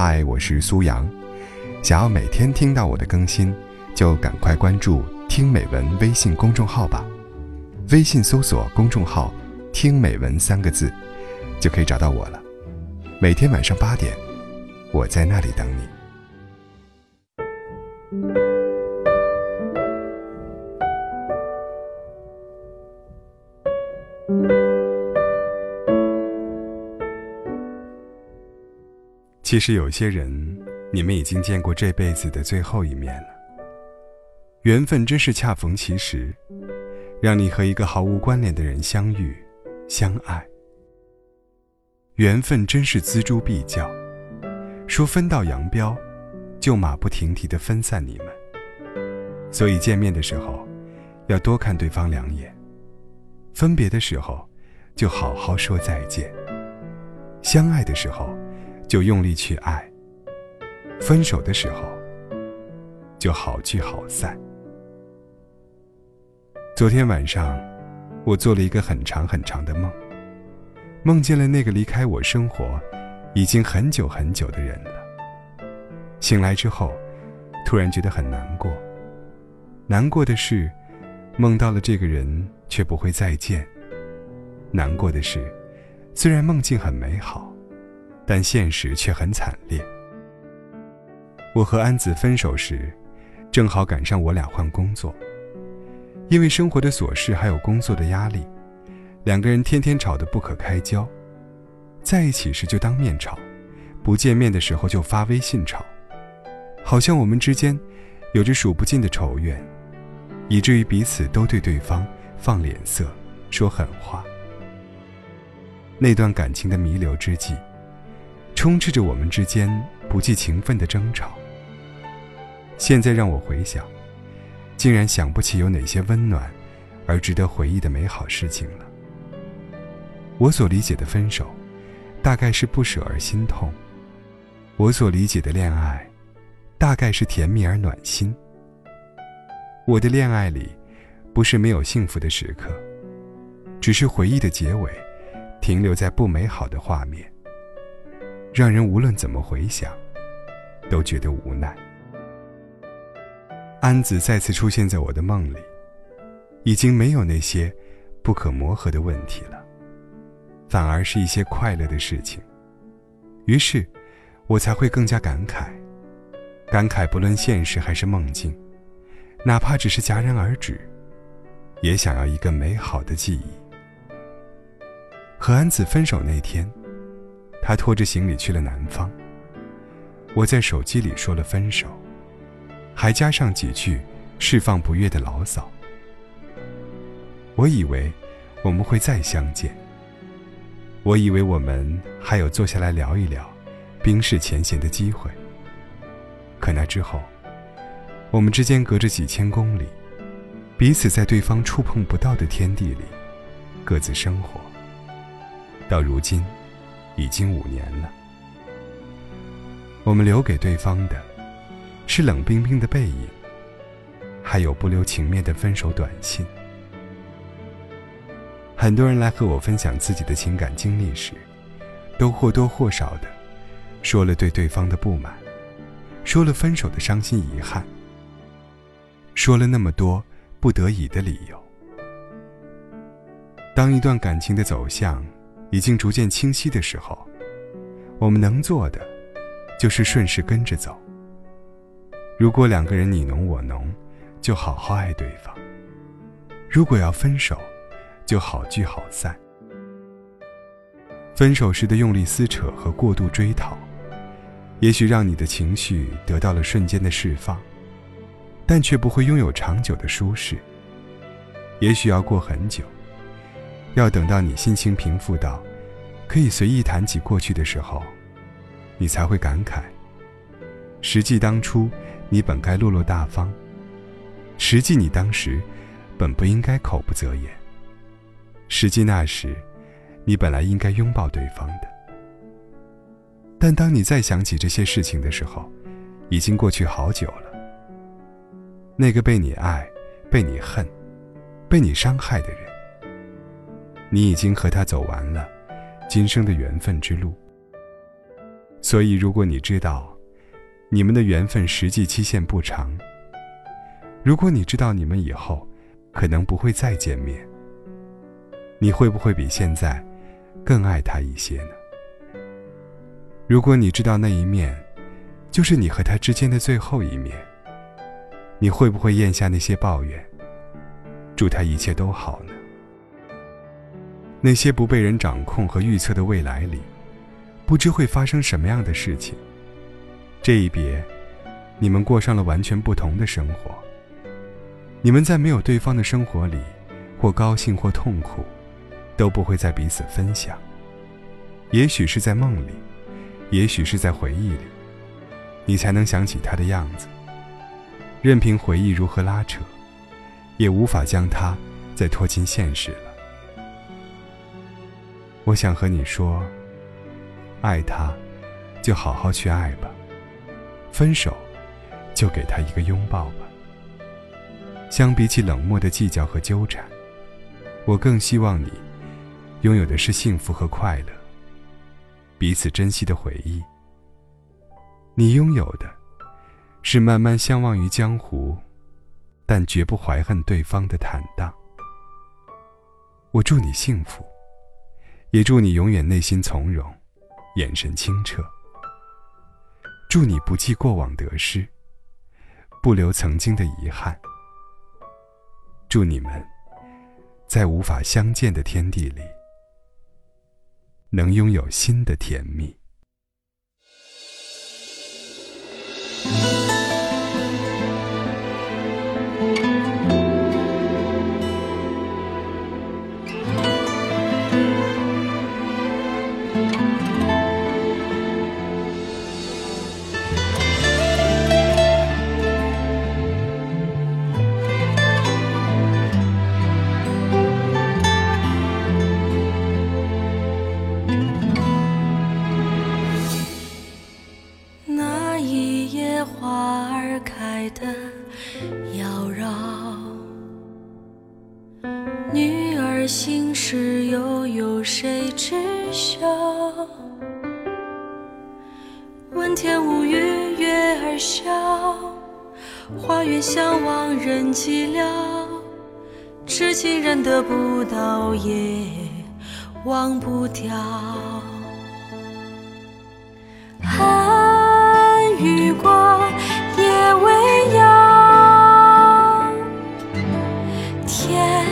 嗨，我是苏阳。想要每天听到我的更新，就赶快关注“听美文”微信公众号吧。微信搜索公众号“听美文”三个字，就可以找到我了。每天晚上八点，我在那里等你。其实有些人，你们已经见过这辈子的最后一面了。缘分真是恰逢其时，让你和一个毫无关联的人相遇、相爱。缘分真是锱铢必较，说分道扬镳，就马不停蹄的分散你们。所以见面的时候，要多看对方两眼；分别的时候，就好好说再见；相爱的时候。就用力去爱。分手的时候，就好聚好散。昨天晚上，我做了一个很长很长的梦，梦见了那个离开我生活已经很久很久的人了。醒来之后，突然觉得很难过。难过的是，梦到了这个人却不会再见。难过的是，虽然梦境很美好。但现实却很惨烈。我和安子分手时，正好赶上我俩换工作。因为生活的琐事还有工作的压力，两个人天天吵得不可开交。在一起时就当面吵，不见面的时候就发微信吵，好像我们之间有着数不尽的仇怨，以至于彼此都对对方放脸色、说狠话。那段感情的弥留之际。充斥着我们之间不计情分的争吵。现在让我回想，竟然想不起有哪些温暖而值得回忆的美好事情了。我所理解的分手，大概是不舍而心痛；我所理解的恋爱，大概是甜蜜而暖心。我的恋爱里，不是没有幸福的时刻，只是回忆的结尾，停留在不美好的画面。让人无论怎么回想，都觉得无奈。安子再次出现在我的梦里，已经没有那些不可磨合的问题了，反而是一些快乐的事情。于是，我才会更加感慨，感慨不论现实还是梦境，哪怕只是戛然而止，也想要一个美好的记忆。和安子分手那天。他拖着行李去了南方。我在手机里说了分手，还加上几句释放不悦的牢骚。我以为我们会再相见，我以为我们还有坐下来聊一聊冰释前嫌的机会。可那之后，我们之间隔着几千公里，彼此在对方触碰不到的天地里各自生活。到如今。已经五年了，我们留给对方的，是冷冰冰的背影，还有不留情面的分手短信。很多人来和我分享自己的情感经历时，都或多或少的说了对对方的不满，说了分手的伤心遗憾，说了那么多不得已的理由。当一段感情的走向，已经逐渐清晰的时候，我们能做的，就是顺势跟着走。如果两个人你侬我侬，就好好爱对方；如果要分手，就好聚好散。分手时的用力撕扯和过度追讨，也许让你的情绪得到了瞬间的释放，但却不会拥有长久的舒适。也许要过很久。要等到你心情平复到可以随意谈起过去的时候，你才会感慨：实际当初你本该落落大方，实际你当时本不应该口不择言，实际那时你本来应该拥抱对方的。但当你再想起这些事情的时候，已经过去好久了。那个被你爱、被你恨、被你伤害的人。你已经和他走完了今生的缘分之路。所以，如果你知道你们的缘分实际期限不长，如果你知道你们以后可能不会再见面，你会不会比现在更爱他一些呢？如果你知道那一面就是你和他之间的最后一面，你会不会咽下那些抱怨，祝他一切都好呢？那些不被人掌控和预测的未来里。不知会发生什么样的事情。这一别，你们过上了完全不同的生活。你们在没有对方的生活里，或高兴或痛苦，都不会再彼此分享。也许是在梦里，也许是在回忆里，你才能想起他的样子。任凭回忆如何拉扯，也无法将他再拖进现实了。我想和你说。爱他，就好好去爱吧；分手，就给他一个拥抱吧。相比起冷漠的计较和纠缠，我更希望你拥有的是幸福和快乐，彼此珍惜的回忆。你拥有的，是慢慢相忘于江湖，但绝不怀恨对方的坦荡。我祝你幸福，也祝你永远内心从容。眼神清澈，祝你不计过往得失，不留曾经的遗憾。祝你们在无法相见的天地里，能拥有新的甜蜜。问天无语，月儿笑，花月相望人寂寥。痴情人得不到，也忘不掉。寒雨过。夜未央，天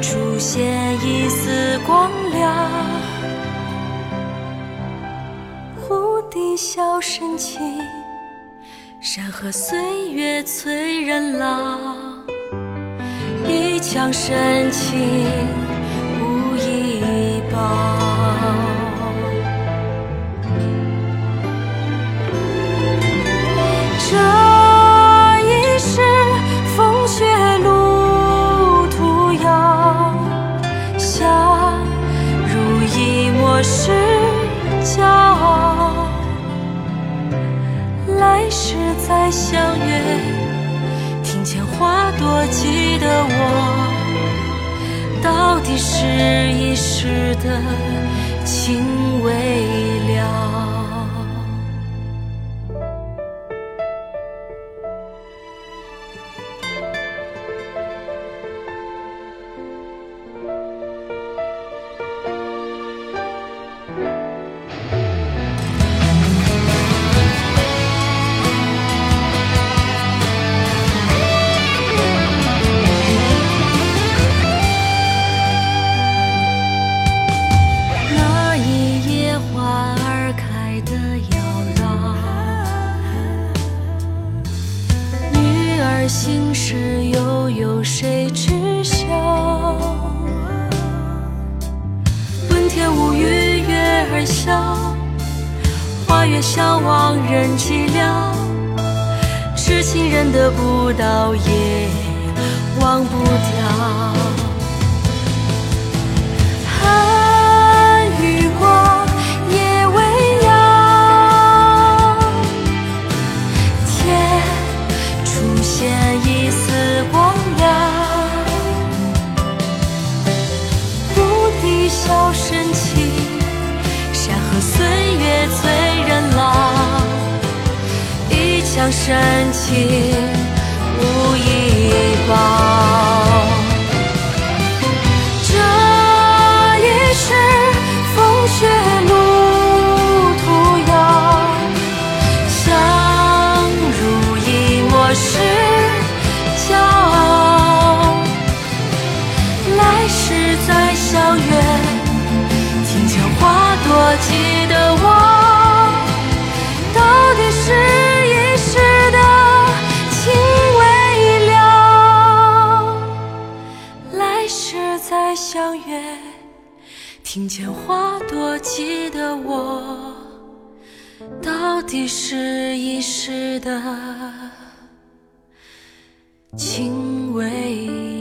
出现一丝光亮，笑深情，山河岁月催人老，一腔深情无以报。庭前花朵记得我，到底是一时的情未了。心事又有谁知晓？问天无语，月儿笑，花月相望人寂寥。痴情人得不到，也忘不掉。深情无一报。这一世风雪路途遥，相濡以沫是骄傲。来世再相约，庭前花朵记再相约，听见花朵记得我。到底是一时的情未。